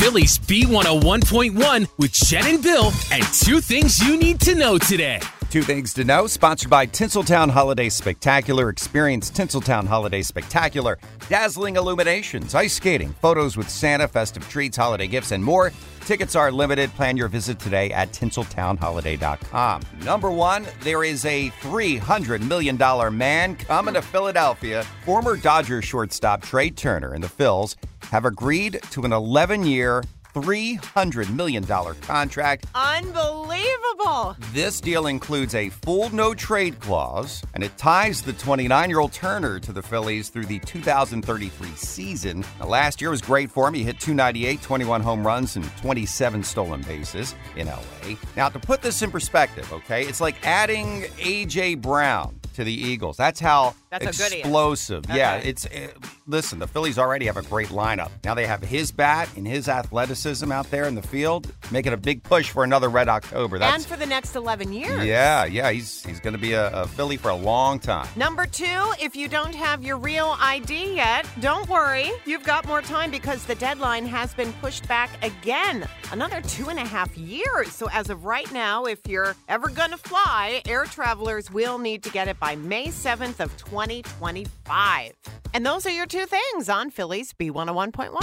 Philly's B101.1 with Jen and Bill and two things you need to know today. Two things to know, sponsored by Tinseltown Holiday Spectacular. Experience Tinseltown Holiday Spectacular. Dazzling illuminations, ice skating, photos with Santa, festive treats, holiday gifts, and more. Tickets are limited. Plan your visit today at tinseltownholiday.com. Number one, there is a $300 million man coming to Philadelphia. Former Dodger shortstop Trea Turner and the Phils have agreed to an 11 year, $300 million contract. Unbelievable. This deal includes a full no trade clause, and it ties the 29 year old Turner to the Phillies through the 2033 season. Now, last year was great for him. He hit 298, 21 home runs, and 27 stolen bases in LA. Now, to put this in perspective, okay, it's like adding A.J. Brown to the Eagles. That's how That's how good he is. explosive. Yeah, it's uh, listen. The Phillies already have a great lineup. Now they have his bat and his athleticism out there in the field, making a big push for another Red October. That's and for the next 11 years. yeah, yeah. He's he's going to be a, a Philly for a long time. Number two, if you don't have your real ID yet, don't worry. You've got more time because the deadline has been pushed back again. Another two and a half years. So as of right now, if you're ever going to fly, air travelers will need to get it by May 7th of 2025. And those are your two things on Philly's B101.1.